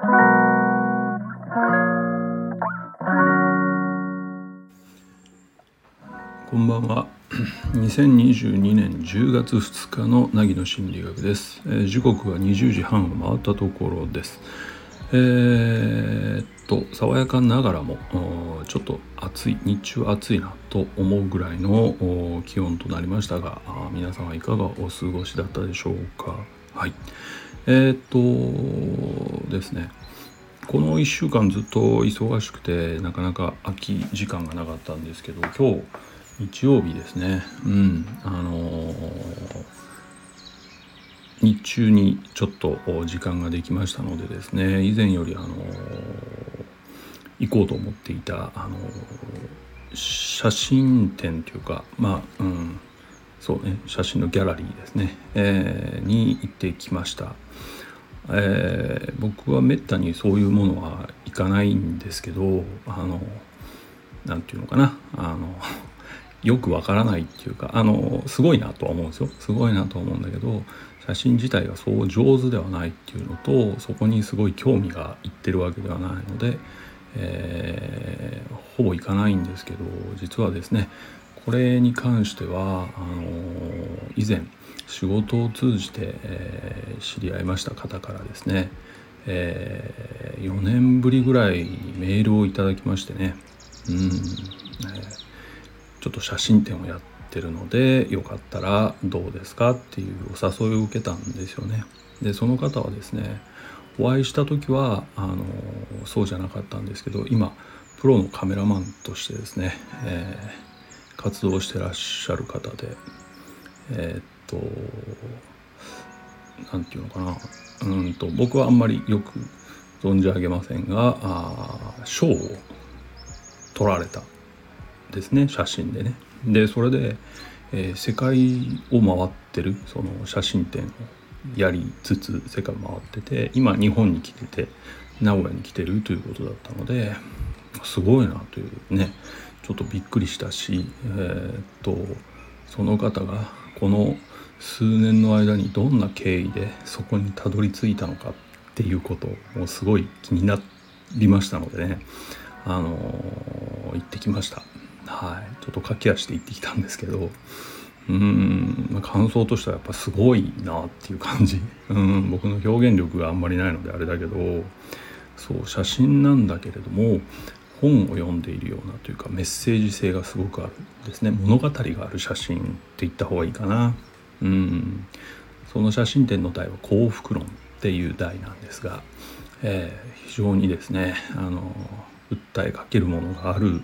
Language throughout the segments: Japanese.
こんばんは。2022年10月2日の凪の心理学です、えー、時刻は20時半を回ったところです。えー、っと爽やかながらもちょっと暑い日中暑いなと思うぐらいの気温となりましたが皆さんはいかがお過ごしだったでしょうか？はい。えー、っとですねこの1週間ずっと忙しくてなかなか空き時間がなかったんですけど今日日曜日ですね。うんあのー、日中にちょっと時間ができましたのでですね以前よりあのー、行こうと思っていたあのー、写真展というかまあうんそうね写真のギャラリーですね、えー、に行ってきました。えー、僕はめったにそういうものは行かないんですけどあの何て言うのかな。あの よくわからないっていうかあのすごいなとは思うんですよ。すごいなとは思うんだけど写真自体がそう上手ではないっていうのとそこにすごい興味がいってるわけではないので、えー、ほぼいかないんですけど実はですねこれに関してはあの以前仕事を通じて、えー、知り合いました方からですね、えー、4年ぶりぐらいメールをいただきましてねうん、えーちょっと写真展をやってるのでよかったらどうですかっていうお誘いを受けたんですよね。でその方はですねお会いした時はあのそうじゃなかったんですけど今プロのカメラマンとしてですね、えー、活動してらっしゃる方でえー、っと何て言うのかなうんと僕はあんまりよく存じ上げませんが賞を取られたですね写真でね。でそれで、えー、世界を回ってるその写真展をやりつつ世界を回ってて今日本に来てて名古屋に来てるということだったのですごいなというねちょっとびっくりしたし、えー、っとその方がこの数年の間にどんな経緯でそこにたどり着いたのかっていうこともすごい気になりましたのでねあのー、行ってきました。はい、ちょっと駆け足で行ってきたんですけどうん、ま、感想としてはやっぱすごいなっていう感じ うん僕の表現力があんまりないのであれだけどそう写真なんだけれども本を読んでいるようなというかメッセージ性がすごくあるですね。物語がある写真って言った方がいいかな。うん。その写真展の題は幸福論っていう題なんですが、えー、非常にですねあの訴えかけるものがある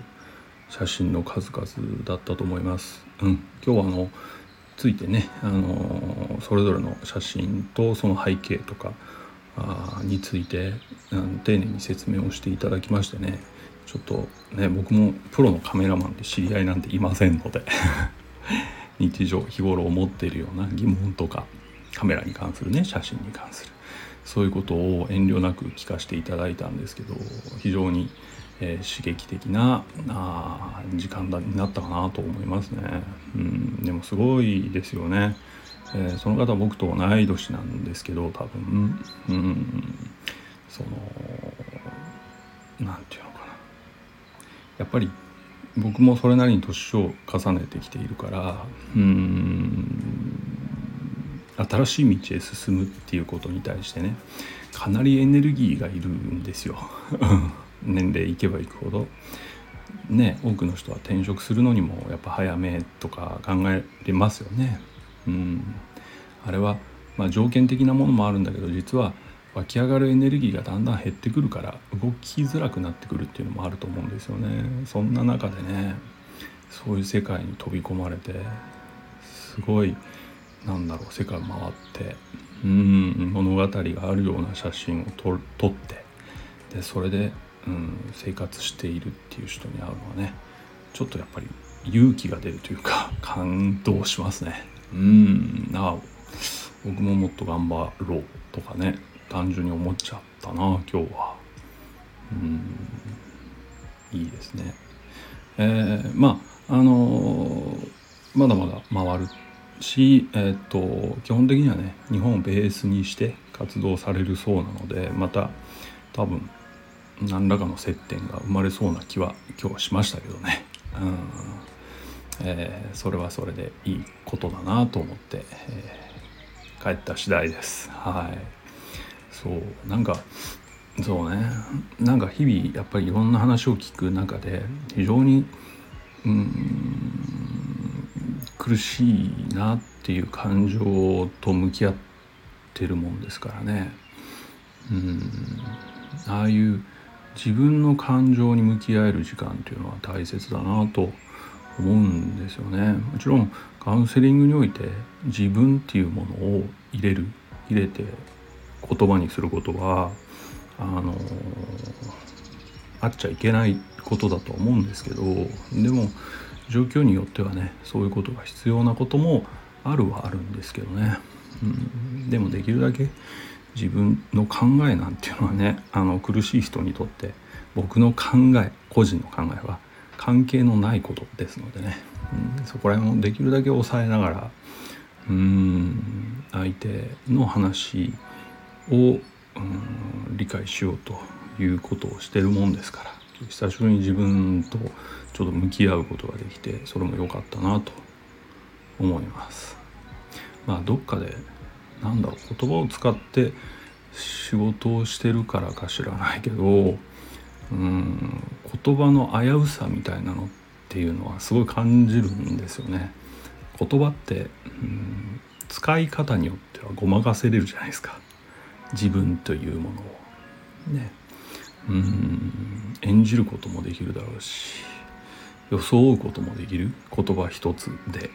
写真の数々だったと思います。うん、今日はあのついてね、あのそれぞれの写真とその背景とかについて、うん、丁寧に説明をしていただきましてねちょっとね僕もプロのカメラマンで知り合いなんていませんので 日常日頃思っているような疑問とかカメラに関するね写真に関するそういうことを遠慮なく聞かせていただいたんですけど非常にえー、刺激的なあ時間だになったかなと思いますね。うん、でもすごいですよね。えー、その方は僕と同い年なんですけど多分、うん、その何て言うのやっぱり僕もそれなりに年を重ねてきているからうん新しい道へ進むっていうことに対してねかなりエネルギーがいるんですよ。年齢いけばいくほどね多くの人は転職するのにもやっぱ早めとか考えれますよね。うん、あれは、まあ、条件的なものもあるんだけど実は湧き上がるエネルギーがだんだん減ってくるから動きづらくなってくるっていうのもあると思うんですよね。そんな中でねそういう世界に飛び込まれてすごいなんだろう世界を回ってうん物語があるような写真を撮ってでそれでうん、生活しているっていう人に会うのはねちょっとやっぱり勇気が出るというか 感動しますねうんな僕ももっと頑張ろうとかね単純に思っちゃったな今日はうんいいですねえー、まああのー、まだまだ回るし、えー、っと基本的にはね日本をベースにして活動されるそうなのでまた多分何らかの接点が生まれそうな気は今日はしましたけどね。うんえー、それはそれでいいことだなと思って、えー、帰った次第です。はい。そうなんかそうね。なんか日々やっぱりいろんな話を聞く中で非常にうん苦しいなっていう感情と向き合ってるもんですからね。うん。ああいう自分の感情に向き合える時間っていうのは大切だなと思うんですよね。もちろんカウンセリングにおいて自分っていうものを入れる入れて言葉にすることはあのあっちゃいけないことだと思うんですけどでも状況によってはねそういうことが必要なこともあるはあるんですけどね、うん、でもできるだけ自分の考えなんていうのはねあの苦しい人にとって僕の考え個人の考えは関係のないことですのでね、うん、そこら辺をできるだけ抑えながらうん相手の話を、うん、理解しようということをしてるもんですから久しぶりに自分とちょっと向き合うことができてそれも良かったなと思います。まあどっかでなんだろう言葉を使って仕事をしてるからか知らないけどうん言葉の危うさみたいなのっていうのはすごい感じるんですよね。言葉ってうん使い方によってはごまかせれるじゃないですか自分というものを。ね。うん。演じることもできるだろうし装うこともできる。言葉一つで。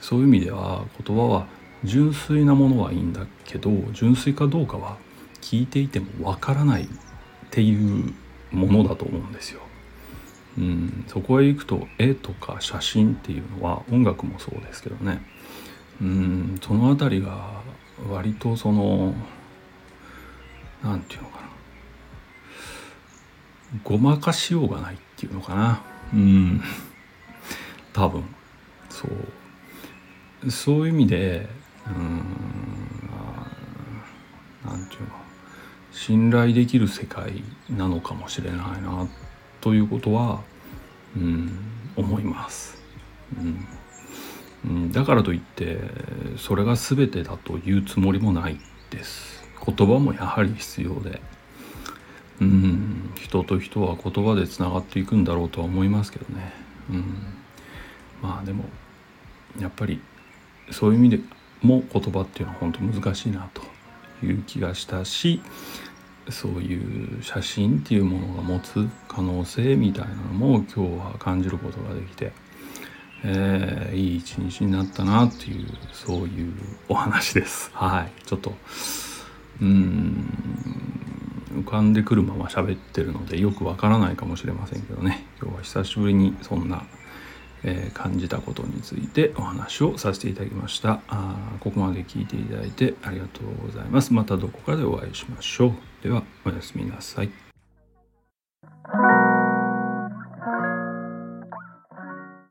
そういう意味では言葉は純粋なものはいいんだけど純粋かどうかは聞いていてもわからないっていうものだと思うんですよ。うん、そこへ行くと絵とか写真っていうのは音楽もそうですけどね。うん。その辺りが割とその何て言うのかな。ごまかしようがないっていうのかな。うん。多分。そう。そういう意味でうん何て言うの。信頼できる世界なのかもしれないなということは、うん、思います、うん。うん、だからといってそれが全てだというつもりもないです。言葉もやはり必要で、うん、人と人は言葉でつながっていくんだろうとは思いますけどね、うん、まあでもやっぱりそういう意味でも言葉っていうのは本当難しいなという気がしたしそういう写真っていうものが持つ可能性みたいなのも今日は感じることができて、えー、いい一日になったなっていうそういうお話です。はい。ちょっとうん浮かんでくるまま喋ってるのでよくわからないかもしれませんけどね。今日は久しぶりにそんなえー、感じたことについてお話をさせていただきました。あここまで聞いていただいてありがとうございます。またどこかでお会いしましょう。ではおやすみなさい